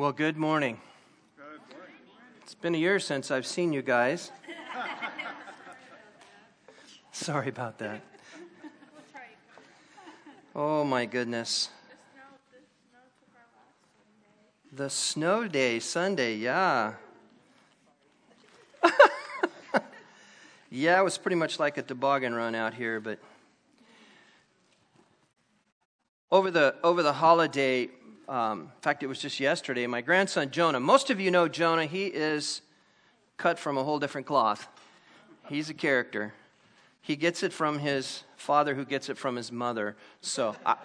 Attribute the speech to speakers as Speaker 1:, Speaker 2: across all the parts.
Speaker 1: Well, good morning. It's been a year since I've seen you guys. Sorry about that. Oh, my goodness. The snow day, Sunday, yeah. yeah, it was pretty much like a toboggan run out here, but over the over the holiday, um, in fact, it was just yesterday. My grandson Jonah. Most of you know Jonah. He is cut from a whole different cloth. He's a character. He gets it from his father, who gets it from his mother. So, I,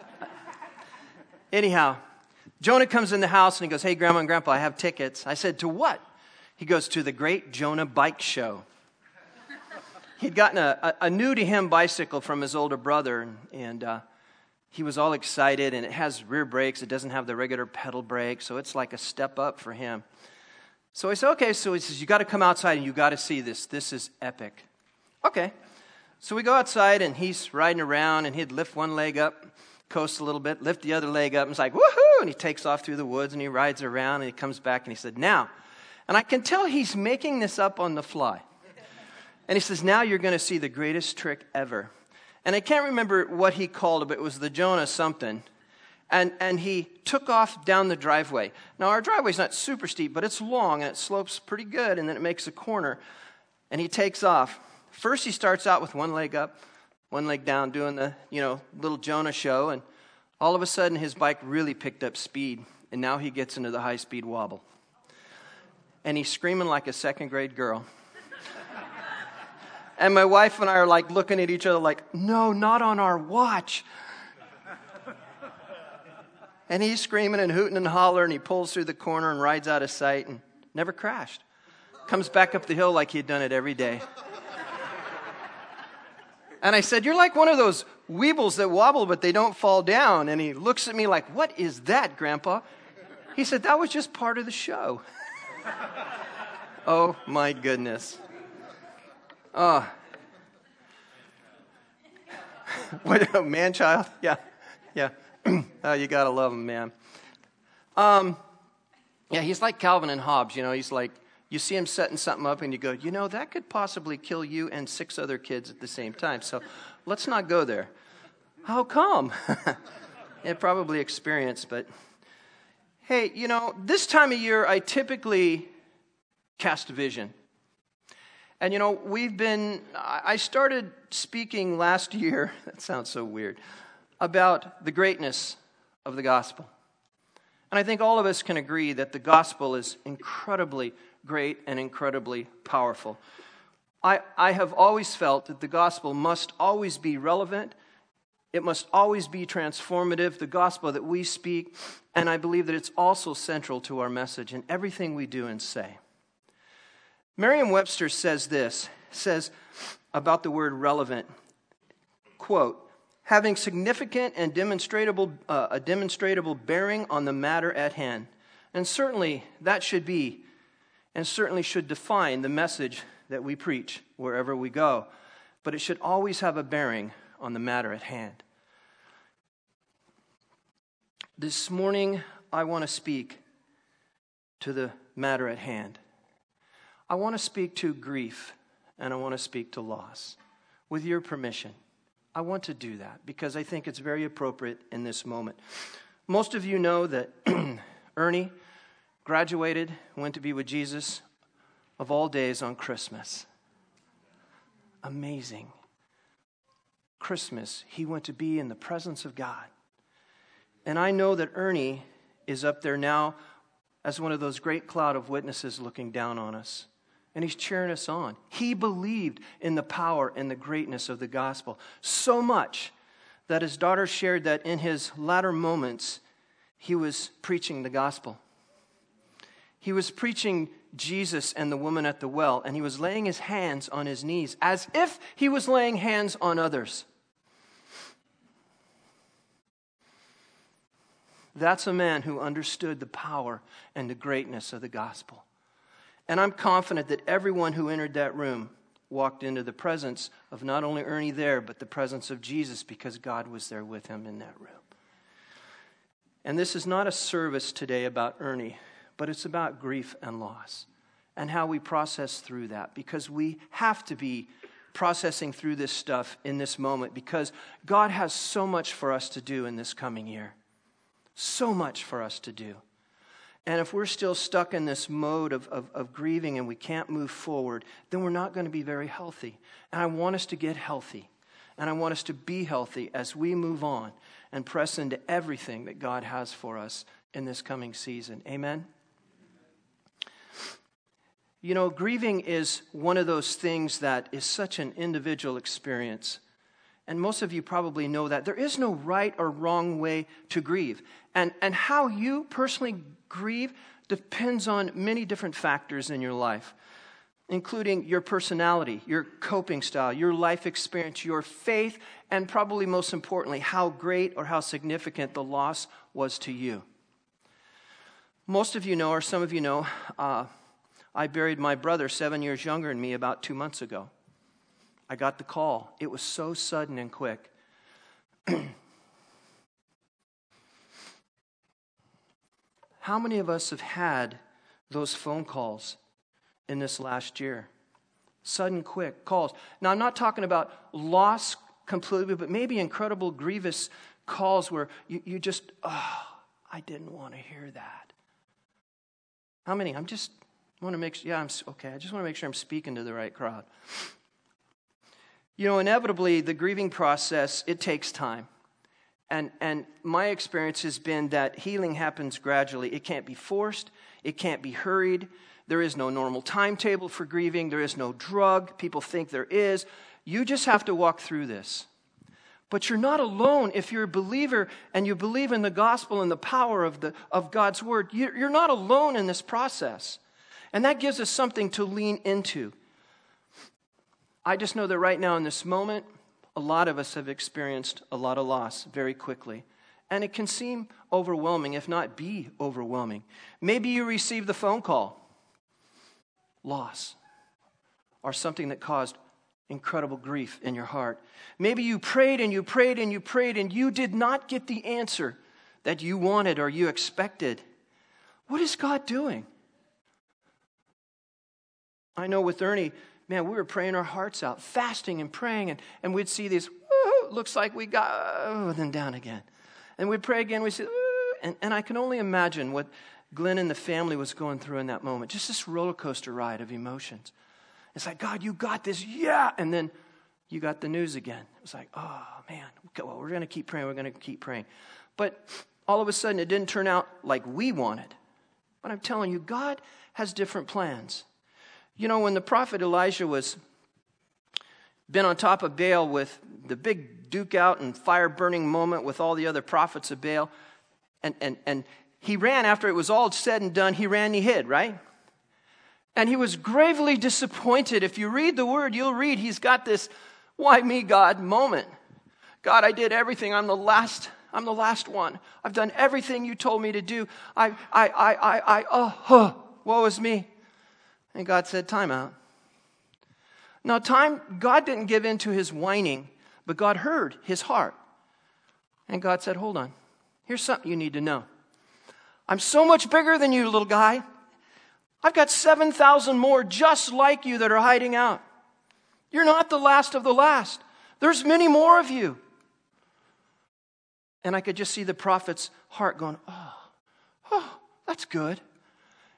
Speaker 1: anyhow, Jonah comes in the house and he goes, Hey, Grandma and Grandpa, I have tickets. I said, To what? He goes, To the Great Jonah Bike Show. He'd gotten a, a, a new to him bicycle from his older brother, and, and uh, he was all excited, and it has rear brakes. It doesn't have the regular pedal brake, so it's like a step up for him. So I said, Okay, so he says, You got to come outside and you got to see this. This is epic. Okay. So we go outside, and he's riding around, and he'd lift one leg up coast a little bit, lift the other leg up, and it's like, woohoo! And he takes off through the woods and he rides around and he comes back and he said, Now, and I can tell he's making this up on the fly. And he says, Now you're going to see the greatest trick ever. And I can't remember what he called it, but it was the Jonah something. And, and he took off down the driveway. Now, our driveway's not super steep, but it's long and it slopes pretty good, and then it makes a corner. And he takes off. First, he starts out with one leg up, one leg down, doing the, you know, little Jonah show. And all of a sudden, his bike really picked up speed. And now he gets into the high speed wobble. And he's screaming like a second grade girl. And my wife and I are like looking at each other, like, no, not on our watch. and he's screaming and hooting and hollering. He pulls through the corner and rides out of sight and never crashed. Comes back up the hill like he'd done it every day. And I said, You're like one of those weebles that wobble, but they don't fall down. And he looks at me like, What is that, Grandpa? He said, That was just part of the show. oh, my goodness. Oh. what a man child? Yeah, yeah. oh, you got to love him, man. Um, yeah, he's like Calvin and Hobbes. You know, he's like, you see him setting something up and you go, you know, that could possibly kill you and six other kids at the same time. So let's not go there. How come? yeah, probably experience, but hey, you know, this time of year I typically cast vision. And you know, we've been, I started speaking last year, that sounds so weird, about the greatness of the gospel. And I think all of us can agree that the gospel is incredibly great and incredibly powerful. I, I have always felt that the gospel must always be relevant. It must always be transformative, the gospel that we speak, and I believe that it's also central to our message in everything we do and say. Merriam Webster says this, says about the word relevant, quote, having significant and demonstrable, uh, a demonstrable bearing on the matter at hand. And certainly that should be and certainly should define the message that we preach wherever we go, but it should always have a bearing on the matter at hand. This morning, I want to speak to the matter at hand. I want to speak to grief and I want to speak to loss. With your permission, I want to do that because I think it's very appropriate in this moment. Most of you know that Ernie graduated, went to be with Jesus of all days on Christmas. Amazing. Christmas, he went to be in the presence of God. And I know that Ernie is up there now as one of those great cloud of witnesses looking down on us. And he's cheering us on. He believed in the power and the greatness of the gospel so much that his daughter shared that in his latter moments, he was preaching the gospel. He was preaching Jesus and the woman at the well, and he was laying his hands on his knees as if he was laying hands on others. That's a man who understood the power and the greatness of the gospel. And I'm confident that everyone who entered that room walked into the presence of not only Ernie there, but the presence of Jesus because God was there with him in that room. And this is not a service today about Ernie but it's about grief and loss and how we process through that because we have to be processing through this stuff in this moment because God has so much for us to do in this coming year. So much for us to do. And if we're still stuck in this mode of, of, of, grieving and we can't move forward, then we're not going to be very healthy. And I want us to get healthy. And I want us to be healthy as we move on and press into everything that God has for us in this coming season. Amen? You know, grieving is one of those things that is such an individual experience. And most of you probably know that. There is no right or wrong way to grieve. And, and how you personally grieve depends on many different factors in your life, including your personality, your coping style, your life experience, your faith, and probably most importantly, how great or how significant the loss was to you. Most of you know, or some of you know, uh, I buried my brother, seven years younger than me, about two months ago. I got the call. It was so sudden and quick. How many of us have had those phone calls in this last year? Sudden, quick calls. Now, I'm not talking about loss completely, but maybe incredible, grievous calls where you, you just, oh, I didn't want to hear that. How many? I'm just want to make sure, yeah, I'm okay. I just want to make sure I'm speaking to the right crowd. You know, inevitably, the grieving process, it takes time. And, and my experience has been that healing happens gradually. It can't be forced, it can't be hurried. There is no normal timetable for grieving, there is no drug. People think there is. You just have to walk through this. But you're not alone if you're a believer and you believe in the gospel and the power of, the, of God's word. You're not alone in this process. And that gives us something to lean into. I just know that right now in this moment, a lot of us have experienced a lot of loss very quickly. And it can seem overwhelming, if not be overwhelming. Maybe you received the phone call, loss, or something that caused incredible grief in your heart. Maybe you prayed and you prayed and you prayed and you did not get the answer that you wanted or you expected. What is God doing? I know with Ernie, man, we were praying our hearts out, fasting and praying, and, and we'd see these, looks like we got, oh, then down again. And we'd pray again, we'd and, and I can only imagine what Glenn and the family was going through in that moment. Just this roller coaster ride of emotions. It's like, God, you got this, yeah. And then you got the news again. It was like, oh, man, well, we're going to keep praying, we're going to keep praying. But all of a sudden, it didn't turn out like we wanted. But I'm telling you, God has different plans. You know, when the prophet Elijah was been on top of Baal with the big duke out and fire burning moment with all the other prophets of Baal, and, and, and he ran after it was all said and done, he ran, he hid, right? And he was gravely disappointed. If you read the word, you'll read he's got this, why me, God moment. God, I did everything. I'm the last. I'm the last one. I've done everything you told me to do. I, I, I, I, I, oh, oh woe is me. And God said, Time out. Now, time, God didn't give in to his whining, but God heard his heart. And God said, Hold on. Here's something you need to know. I'm so much bigger than you, little guy. I've got 7,000 more just like you that are hiding out. You're not the last of the last. There's many more of you. And I could just see the prophet's heart going, Oh, oh, that's good.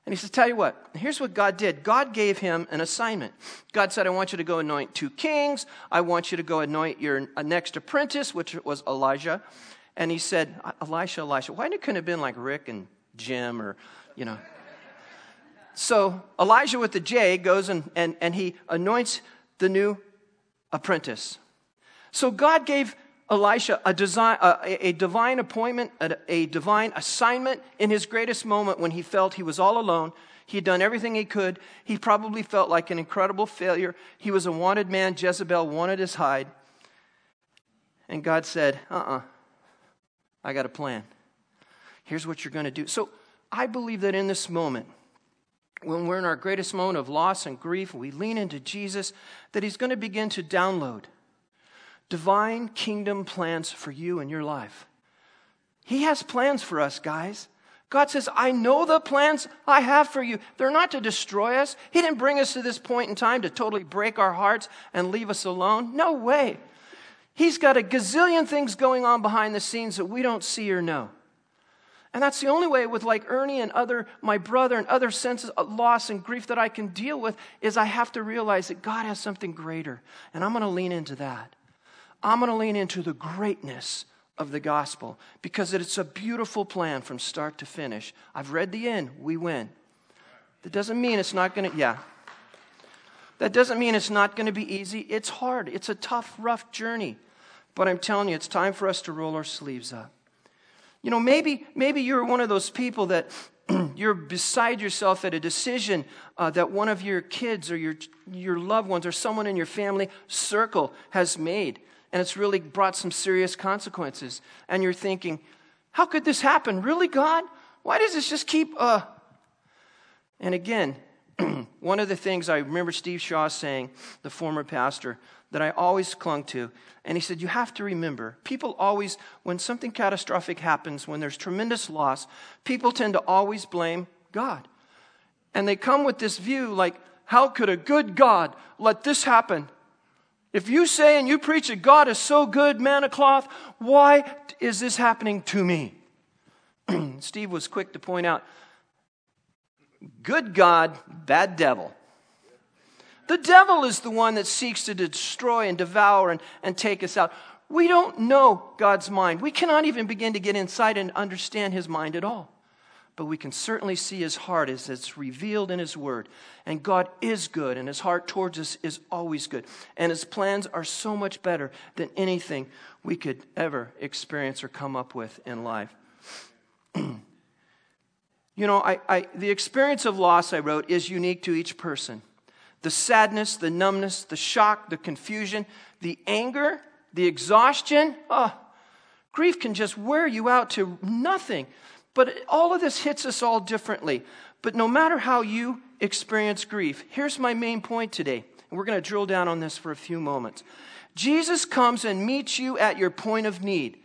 Speaker 1: And he says, Tell you what, here's what God did. God gave him an assignment. God said, I want you to go anoint two kings. I want you to go anoint your next apprentice, which was Elijah. And he said, Elisha, Elisha. Why couldn't it have been like Rick and Jim or, you know? So Elijah with the J goes and, and, and he anoints the new apprentice. So God gave Elisha a, design, a, a divine appointment, a, a divine assignment in his greatest moment when he felt he was all alone. He had done everything he could. He probably felt like an incredible failure. He was a wanted man. Jezebel wanted his hide. And God said, uh uh-uh, uh I got a plan. Here's what you're going to do. So I believe that in this moment, when we're in our greatest moment of loss and grief, we lean into Jesus, that He's going to begin to download divine kingdom plans for you and your life. He has plans for us, guys. God says, I know the plans I have for you. They're not to destroy us. He didn't bring us to this point in time to totally break our hearts and leave us alone. No way. He's got a gazillion things going on behind the scenes that we don't see or know. And that's the only way with like Ernie and other, my brother and other senses of loss and grief that I can deal with is I have to realize that God has something greater. And I'm going to lean into that. I'm going to lean into the greatness of the gospel because it's a beautiful plan from start to finish. I've read the end, we win. That doesn't mean it's not going to, yeah. That doesn't mean it's not going to be easy. It's hard, it's a tough, rough journey. But I'm telling you, it's time for us to roll our sleeves up. You know, maybe, maybe you're one of those people that you're beside yourself at a decision uh, that one of your kids or your, your loved ones or someone in your family circle has made. And it's really brought some serious consequences. And you're thinking, how could this happen? Really, God? Why does this just keep. Uh... And again, one of the things I remember Steve Shaw saying, the former pastor, that I always clung to. And he said, You have to remember, people always, when something catastrophic happens, when there's tremendous loss, people tend to always blame God. And they come with this view like, How could a good God let this happen? If you say and you preach that God is so good, man of cloth, why is this happening to me? Steve was quick to point out good God, bad devil. The devil is the one that seeks to destroy and devour and, and take us out. We don't know God's mind. We cannot even begin to get inside and understand his mind at all. But we can certainly see his heart as it's revealed in his word. And God is good, and his heart towards us is always good. And his plans are so much better than anything we could ever experience or come up with in life. you know, I, I, the experience of loss, I wrote, is unique to each person the sadness, the numbness, the shock, the confusion, the anger, the exhaustion. Oh, grief can just wear you out to nothing. But all of this hits us all differently. But no matter how you experience grief, here's my main point today. And we're going to drill down on this for a few moments. Jesus comes and meets you at your point of need.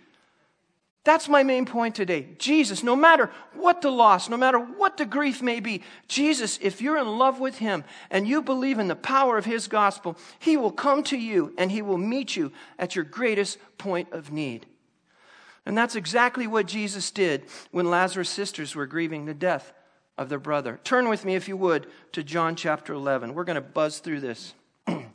Speaker 1: That's my main point today. Jesus, no matter what the loss, no matter what the grief may be, Jesus, if you're in love with Him and you believe in the power of His gospel, He will come to you and He will meet you at your greatest point of need. And that's exactly what Jesus did when Lazarus' sisters were grieving the death of their brother. Turn with me, if you would, to John chapter 11. We're going to buzz through this.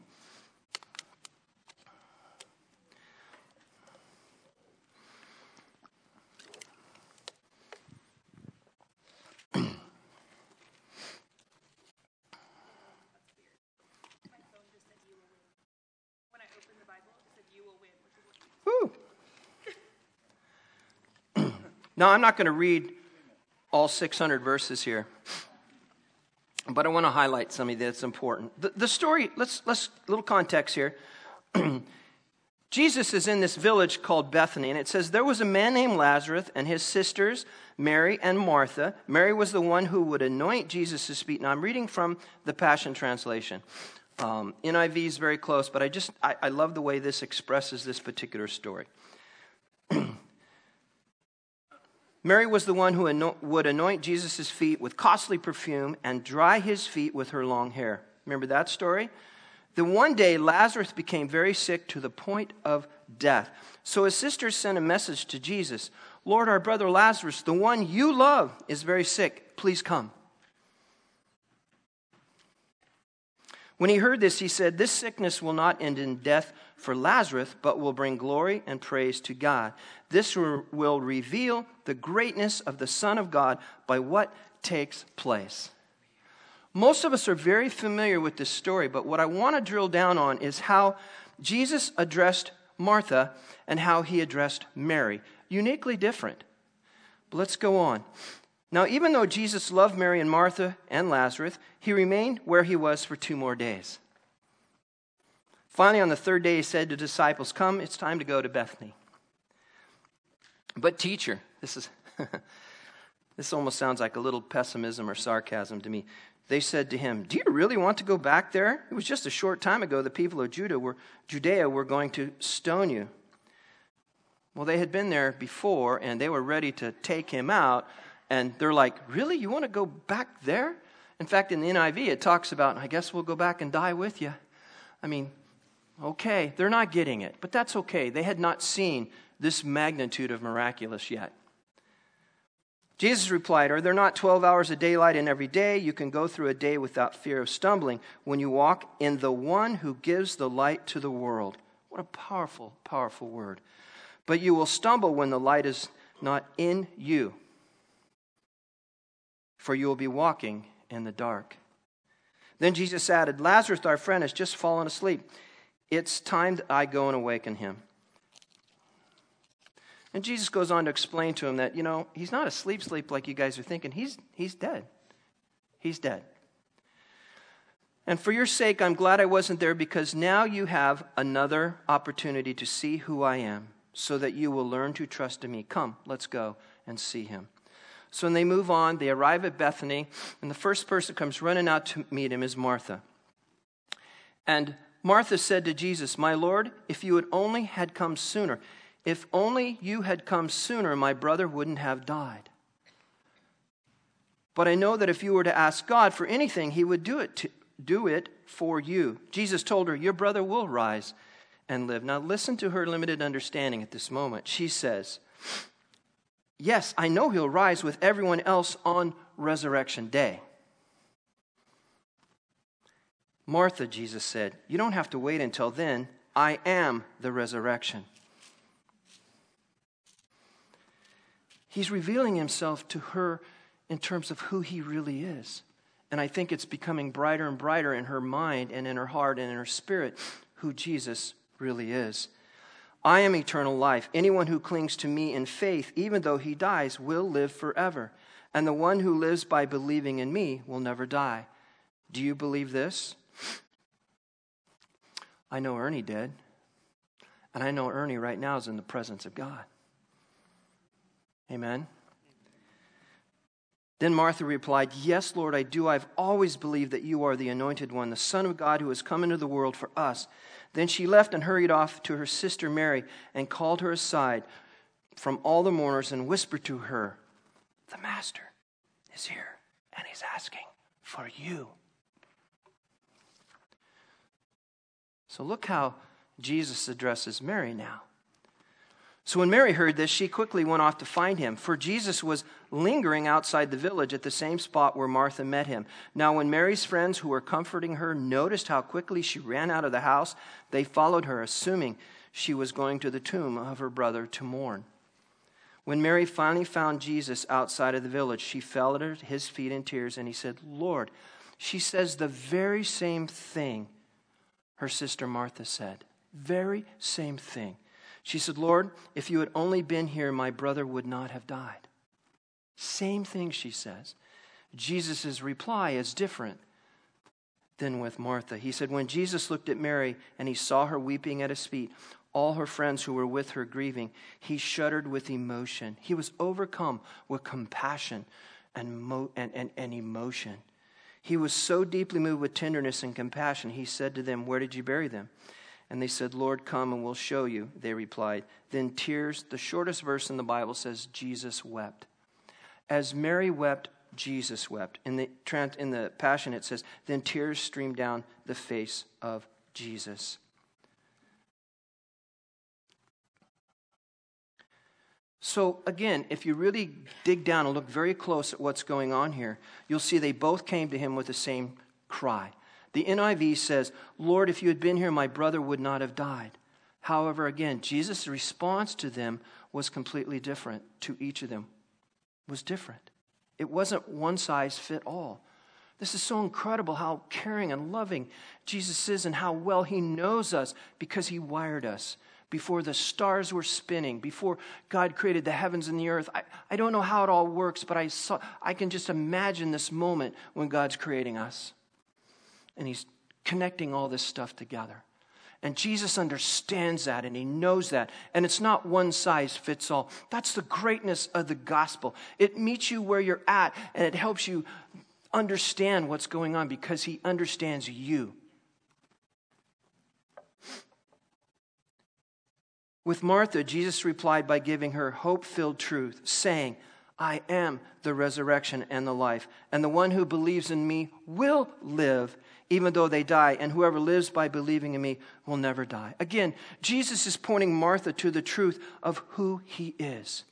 Speaker 1: Now, I'm not going to read all 600 verses here, but I want to highlight something that's important. The, the story, let's, let's, little context here. Jesus is in this village called Bethany, and it says there was a man named Lazarus and his sisters, Mary and Martha. Mary was the one who would anoint Jesus' feet. Now, I'm reading from the Passion Translation. Um, NIV is very close, but I just, I, I love the way this expresses this particular story. Mary was the one who would anoint Jesus' feet with costly perfume and dry his feet with her long hair. Remember that story? Then one day, Lazarus became very sick to the point of death. So his sisters sent a message to Jesus Lord, our brother Lazarus, the one you love, is very sick. Please come. When he heard this, he said, This sickness will not end in death for Lazarus, but will bring glory and praise to God. This will reveal the greatness of the Son of God by what takes place. Most of us are very familiar with this story, but what I want to drill down on is how Jesus addressed Martha and how he addressed Mary. Uniquely different. But let's go on. Now, even though Jesus loved Mary and Martha and Lazarus, he remained where he was for two more days. Finally, on the third day, he said to the disciples, Come, it's time to go to Bethany. But, teacher, this is. this almost sounds like a little pessimism or sarcasm to me. They said to him, Do you really want to go back there? It was just a short time ago the people of Judah were, Judea were going to stone you. Well, they had been there before and they were ready to take him out, And they're like, Really? You want to go back there? In fact, in the NIV, it talks about, I guess we'll go back and die with you. I mean, okay, they're not getting it, but that's okay. They had not seen this magnitude of miraculous yet. Jesus replied, Are there not 12 hours of daylight in every day? You can go through a day without fear of stumbling when you walk in the one who gives the light to the world. What a powerful, powerful word. But you will stumble when the light is not in you, for you will be walking in the dark. Then Jesus added, Lazarus, our friend, has just fallen asleep. It's time that I go and awaken him. And Jesus goes on to explain to him that, you know, he's not asleep, sleep like you guys are thinking. He's, he's dead. He's dead. And for your sake, I'm glad I wasn't there because now you have another opportunity to see who I am so that you will learn to trust in me. Come, let's go and see him. So when they move on, they arrive at Bethany, and the first person comes running out to meet him is Martha. And Martha said to Jesus, My Lord, if you had only had come sooner, if only you had come sooner, my brother wouldn't have died. But I know that if you were to ask God for anything, he would do it, to, do it for you. Jesus told her, Your brother will rise and live. Now listen to her limited understanding at this moment. She says, Yes, I know he'll rise with everyone else on resurrection day. Martha, Jesus said, You don't have to wait until then. I am the resurrection. He's revealing himself to her in terms of who he really is. And I think it's becoming brighter and brighter in her mind and in her heart and in her spirit who Jesus really is. I am eternal life. Anyone who clings to me in faith, even though he dies, will live forever. And the one who lives by believing in me will never die. Do you believe this? I know Ernie did. And I know Ernie right now is in the presence of God. Amen. Then Martha replied, Yes, Lord, I do. I've always believed that you are the anointed one, the Son of God who has come into the world for us. Then she left and hurried off to her sister Mary and called her aside from all the mourners and whispered to her, The Master is here and he's asking for you. So look how Jesus addresses Mary now. So when Mary heard this, she quickly went off to find him, for Jesus was lingering outside the village at the same spot where Martha met him. Now, when Mary's friends who were comforting her noticed how quickly she ran out of the house, they followed her, assuming she was going to the tomb of her brother to mourn. When Mary finally found Jesus outside of the village, she fell at his feet in tears, and he said, Lord, she says the very same thing her sister Martha said. Very same thing. She said, Lord, if you had only been here, my brother would not have died. Same thing, she says. Jesus' reply is different than with Martha. He said, When Jesus looked at Mary and he saw her weeping at his feet, all her friends who were with her grieving, he shuddered with emotion. He was overcome with compassion and, mo- and, and, and emotion. He was so deeply moved with tenderness and compassion, he said to them, Where did you bury them? And they said, Lord, come and we'll show you. They replied. Then tears, the shortest verse in the Bible says, Jesus wept. As Mary wept, Jesus wept. In the, in the Passion, it says, Then tears streamed down the face of Jesus. So, again, if you really dig down and look very close at what's going on here, you'll see they both came to him with the same cry. The NIV says, Lord, if you had been here, my brother would not have died. However, again, Jesus' response to them was completely different to each of them. Was different. It wasn't one size fit all. This is so incredible how caring and loving Jesus is and how well he knows us because he wired us before the stars were spinning, before God created the heavens and the earth. I, I don't know how it all works, but I, saw, I can just imagine this moment when God's creating us and he's connecting all this stuff together. And Jesus understands that and he knows that. And it's not one size fits all. That's the greatness of the gospel. It meets you where you're at and it helps you understand what's going on because he understands you. With Martha, Jesus replied by giving her hope filled truth, saying, I am the resurrection and the life. And the one who believes in me will live, even though they die. And whoever lives by believing in me will never die. Again, Jesus is pointing Martha to the truth of who he is.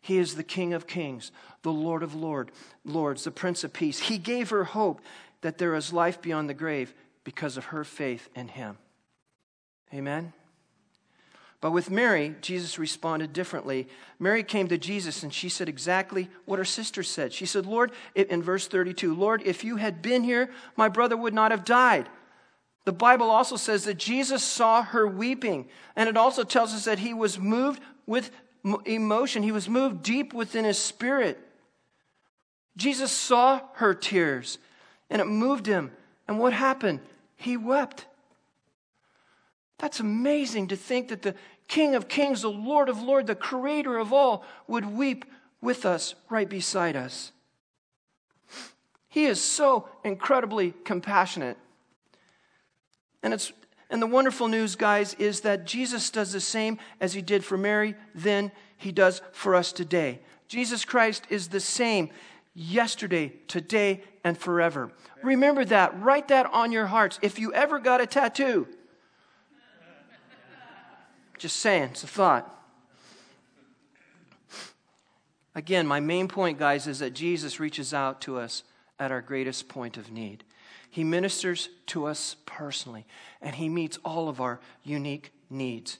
Speaker 1: He is the King of kings, the Lord of Lord, lords, the Prince of Peace. He gave her hope that there is life beyond the grave because of her faith in him. Amen? But with Mary, Jesus responded differently. Mary came to Jesus and she said exactly what her sister said. She said, Lord, in verse 32, Lord, if you had been here, my brother would not have died. The Bible also says that Jesus saw her weeping, and it also tells us that he was moved with emotion. He was moved deep within his spirit. Jesus saw her tears, and it moved him. And what happened? He wept. That's amazing to think that the King of Kings, the Lord of Lords, the Creator of all, would weep with us right beside us. He is so incredibly compassionate. And it's and the wonderful news, guys, is that Jesus does the same as he did for Mary, then he does for us today. Jesus Christ is the same yesterday, today, and forever. Remember that. Write that on your hearts. If you ever got a tattoo, just saying, it's a thought. Again, my main point, guys, is that Jesus reaches out to us at our greatest point of need. He ministers to us personally, and He meets all of our unique needs.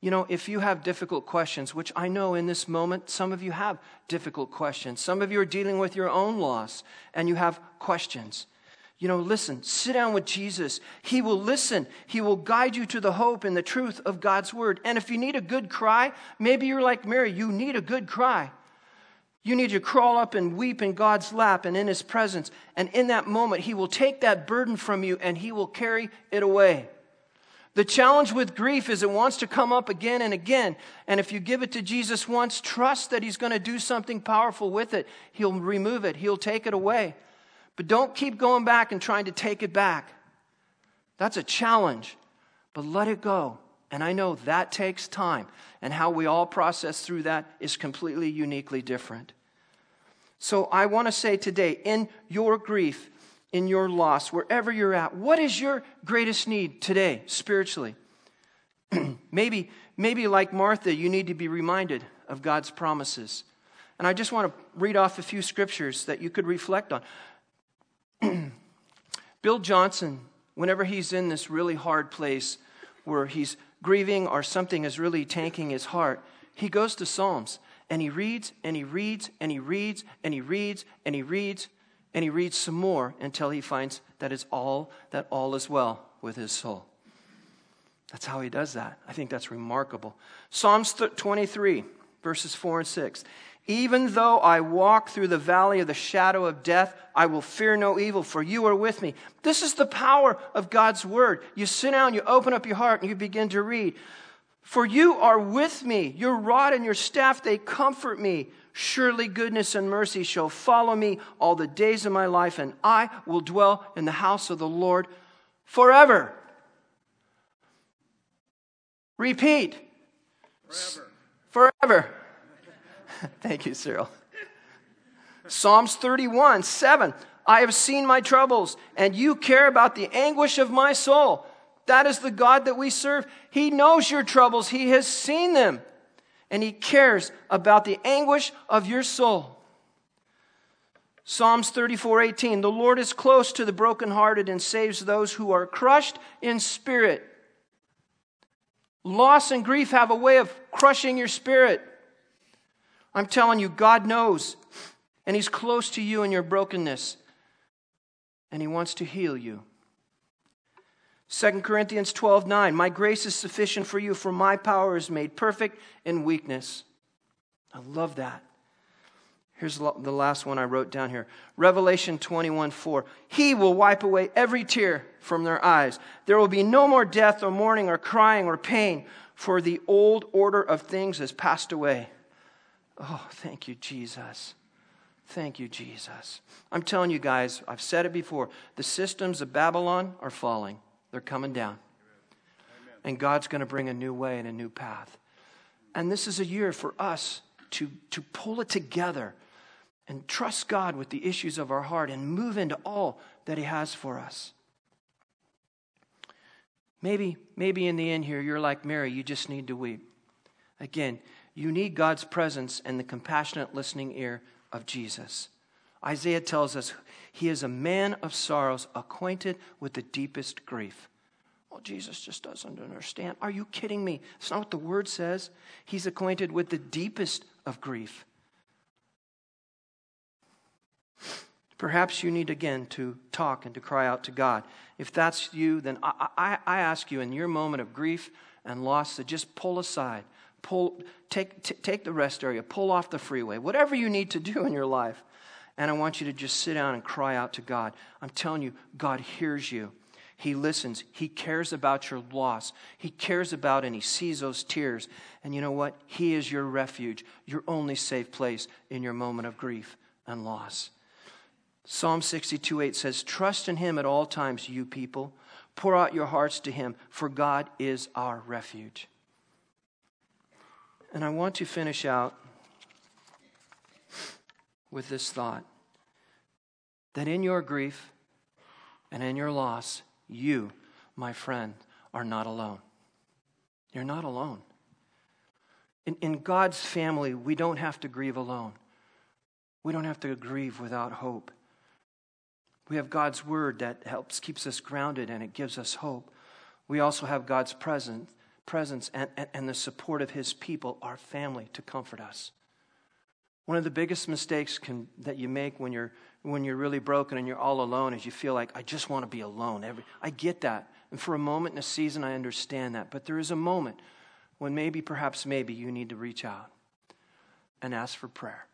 Speaker 1: You know, if you have difficult questions, which I know in this moment, some of you have difficult questions. Some of you are dealing with your own loss and you have questions. You know, listen, sit down with Jesus. He will listen. He will guide you to the hope and the truth of God's word. And if you need a good cry, maybe you're like Mary, you need a good cry. You need to crawl up and weep in God's lap and in his presence. And in that moment, he will take that burden from you and he will carry it away. The challenge with grief is it wants to come up again and again. And if you give it to Jesus once, trust that he's going to do something powerful with it. He'll remove it, he'll take it away. But don't keep going back and trying to take it back. That's a challenge. But let it go. And I know that takes time. And how we all process through that is completely uniquely different. So I want to say today, in your grief, in your loss, wherever you're at, what is your greatest need today, spiritually? maybe, maybe like Martha, you need to be reminded of God's promises. And I just want to read off a few scriptures that you could reflect on. Bill Johnson, whenever he's in this really hard place where he's grieving or something is really tanking his heart, he goes to Psalms and he reads and he reads and he reads and he reads and he reads and he reads some more until he finds that it's all that all is well with his soul. That's how he does that. I think that's remarkable. Psalms 23, verses 4 and 6. Even though I walk through the valley of the shadow of death, I will fear no evil, for you are with me. This is the power of God's word. You sit down, you open up your heart, and you begin to read. For you are with me. Your rod and your staff, they comfort me. Surely goodness and mercy shall follow me all the days of my life, and I will dwell in the house of the Lord forever. Repeat. Forever. Forever. Thank you, Cyril. Psalms 31, 7. I have seen my troubles, and you care about the anguish of my soul. That is the God that we serve. He knows your troubles, He has seen them, and He cares about the anguish of your soul. Psalms 34, 18. The Lord is close to the brokenhearted and saves those who are crushed in spirit. Loss and grief have a way of crushing your spirit. I'm telling you, God knows, and He's close to you in your brokenness, and He wants to heal you. 2 Corinthians 12 9, my grace is sufficient for you, for my power is made perfect in weakness. I love that. Here's the last one I wrote down here Revelation 21 4. He will wipe away every tear from their eyes. There will be no more death or mourning or crying or pain, for the old order of things has passed away. Oh, thank you, Jesus. Thank you, Jesus. I'm telling you guys, I've said it before the systems of Babylon are falling, they're coming down. And God's going to bring a new way and a new path. And this is a year for us to, to pull it together and trust God with the issues of our heart and move into all that He has for us. Maybe, maybe in the end here, you're like Mary, you just need to weep. Again, you need God's presence and the compassionate listening ear of Jesus. Isaiah tells us he is a man of sorrows, acquainted with the deepest grief. Well, Jesus just doesn't understand. Are you kidding me? It's not what the word says. He's acquainted with the deepest of grief. Perhaps you need again to talk and to cry out to God. If that's you, then I, I, I ask you in your moment of grief and loss to just pull aside, pull, take, t- take the rest area, pull off the freeway, whatever you need to do in your life. And I want you to just sit down and cry out to God. I'm telling you, God hears you. He listens. He cares about your loss. He cares about and He sees those tears. And you know what? He is your refuge, your only safe place in your moment of grief and loss. Psalm 62 8 says, Trust in Him at all times, you people. Pour out your hearts to Him, for God is our refuge. And I want to finish out with this thought that in your grief and in your loss, you, my friend, are not alone. You're not alone. In, in God's family, we don't have to grieve alone. We don't have to grieve without hope. We have God's word that helps, keeps us grounded, and it gives us hope. We also have God's presence, presence and, and, and the support of his people, our family, to comfort us. One of the biggest mistakes can, that you make when you're, when you're really broken and you're all alone is you feel like, I just want to be alone. Every, I get that. And for a moment in a season, I understand that. But there is a moment when maybe, perhaps maybe, you need to reach out and ask for prayer.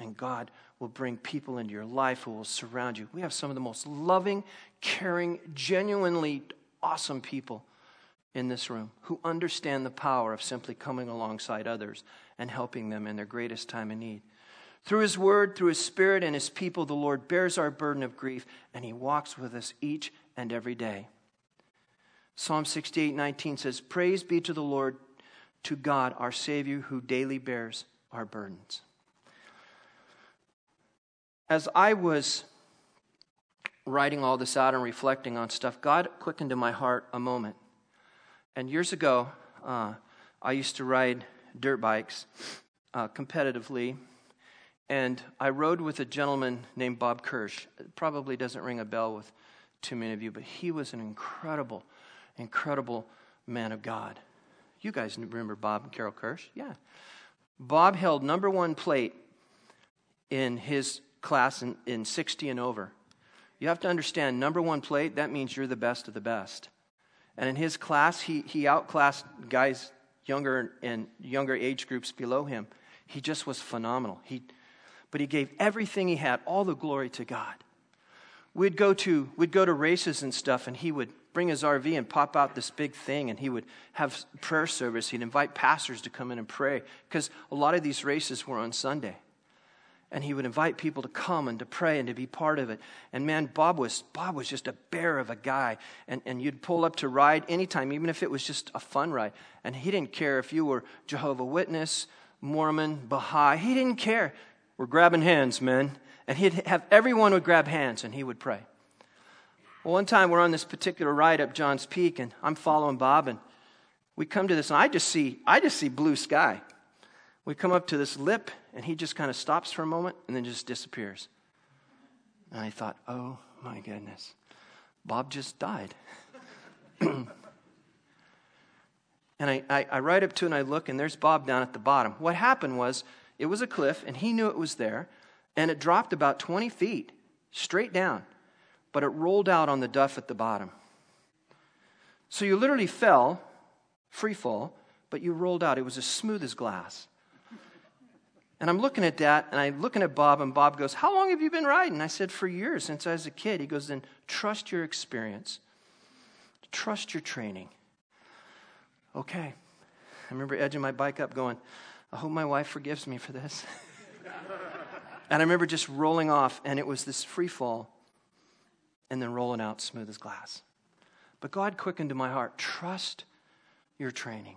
Speaker 1: And God will bring people into your life who will surround you. We have some of the most loving, caring, genuinely awesome people in this room who understand the power of simply coming alongside others and helping them in their greatest time of need. Through His Word, through His Spirit, and His people, the Lord bears our burden of grief, and He walks with us each and every day. Psalm 68 19 says, Praise be to the Lord, to God, our Savior, who daily bears our burdens. As I was writing all this out and reflecting on stuff, God quickened in my heart a moment. And years ago, uh, I used to ride dirt bikes uh, competitively. And I rode with a gentleman named Bob Kirsch. It probably doesn't ring a bell with too many of you, but he was an incredible, incredible man of God. You guys remember Bob and Carol Kirsch? Yeah. Bob held number one plate in his class in, in 60 and over. You have to understand, number one plate, that means you're the best of the best. And in his class, he, he outclassed guys younger and younger age groups below him. He just was phenomenal. He, but he gave everything he had, all the glory to God. We'd go to, we'd go to races and stuff, and he would bring his RV and pop out this big thing, and he would have prayer service. He'd invite pastors to come in and pray, because a lot of these races were on Sunday and he would invite people to come and to pray and to be part of it. And man, Bob was Bob was just a bear of a guy. And, and you'd pull up to ride anytime, even if it was just a fun ride. And he didn't care if you were Jehovah Witness, Mormon, Baha'i. He didn't care. We're grabbing hands, man. And he'd have everyone would grab hands and he would pray. Well, one time we're on this particular ride up John's Peak, and I'm following Bob, and we come to this, and I just see I just see blue sky. We come up to this lip, and he just kind of stops for a moment and then just disappears. And I thought, oh my goodness, Bob just died. and I, I, I ride up to and I look, and there's Bob down at the bottom. What happened was it was a cliff, and he knew it was there, and it dropped about 20 feet straight down, but it rolled out on the duff at the bottom. So you literally fell, free fall, but you rolled out. It was as smooth as glass. And I'm looking at that, and I'm looking at Bob, and Bob goes, How long have you been riding? I said, For years, since I was a kid. He goes, Then trust your experience, trust your training. Okay. I remember edging my bike up, going, I hope my wife forgives me for this. and I remember just rolling off, and it was this free fall, and then rolling out smooth as glass. But God quickened to my heart trust your training,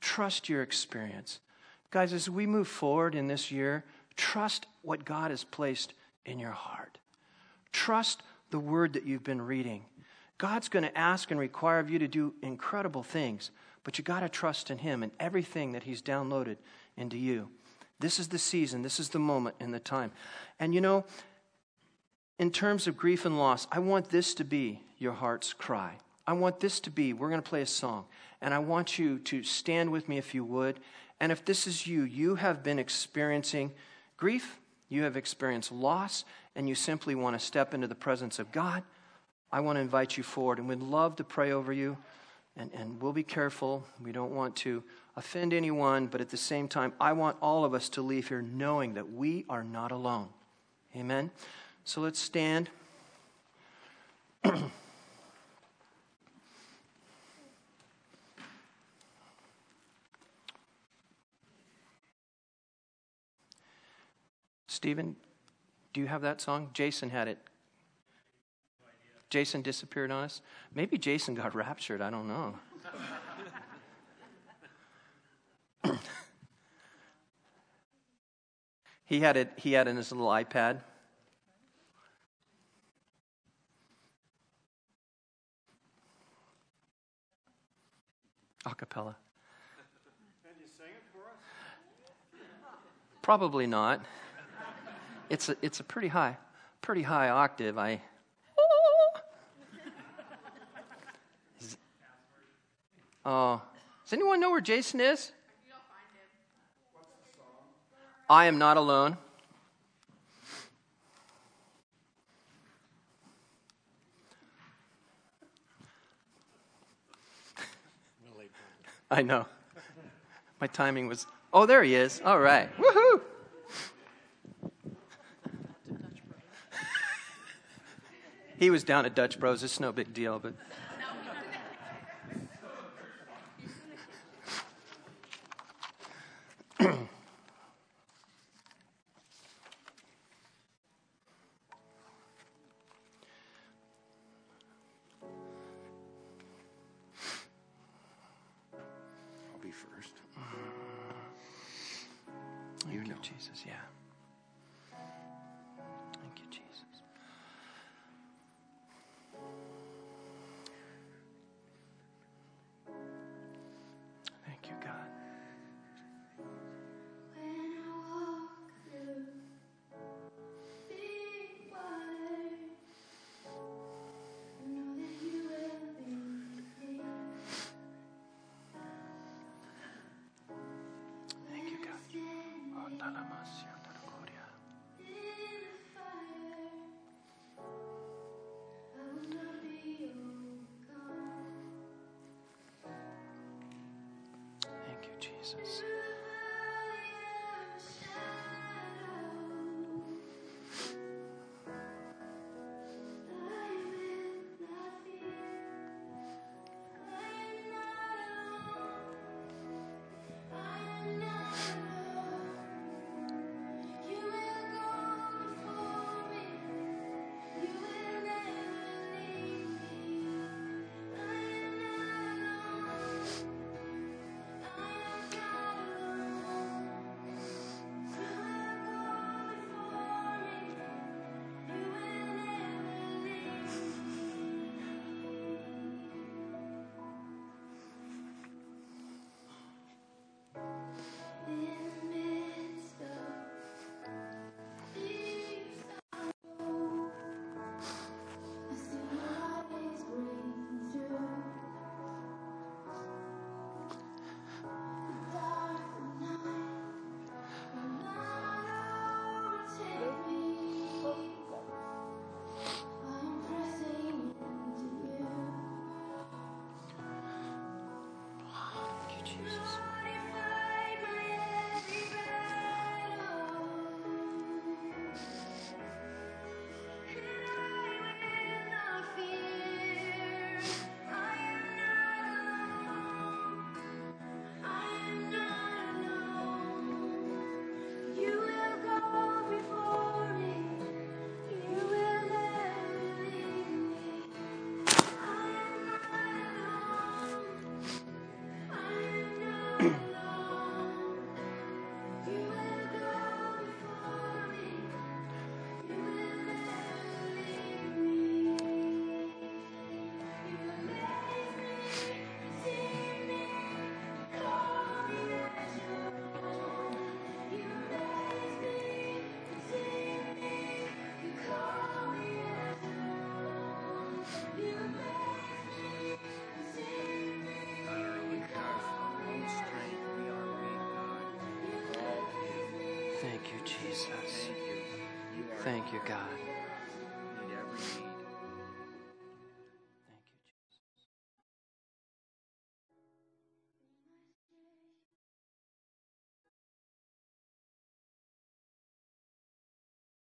Speaker 1: trust your experience. Guys, as we move forward in this year, trust what God has placed in your heart. Trust the word that you've been reading. God's going to ask and require of you to do incredible things, but you got to trust in Him and everything that He's downloaded into you. This is the season, this is the moment and the time. And you know, in terms of grief and loss, I want this to be your heart's cry. I want this to be, we're going to play a song, and I want you to stand with me if you would. And if this is you, you have been experiencing grief, you have experienced loss, and you simply want to step into the presence of God, I want to invite you forward and we'd love to pray over you. And, and we'll be careful. We don't want to offend anyone, but at the same time, I want all of us to leave here knowing that we are not alone. Amen? So let's stand. Stephen, do you have that song? Jason had it. Jason disappeared on us. Maybe Jason got raptured. I don't know. he had it. He had it in his little iPad. Acapella.
Speaker 2: Can you sing it for us?
Speaker 1: Probably not. It's a, it's a pretty high, pretty high octave. I. Oh, does anyone know where Jason is? I am not alone. I know. My timing was. Oh, there he is. All right. Woohoo! He was down at Dutch Bros. It's no big deal, but.
Speaker 2: I'll be first.
Speaker 1: You, Jesus. Yeah. Jesus. Thank you, God.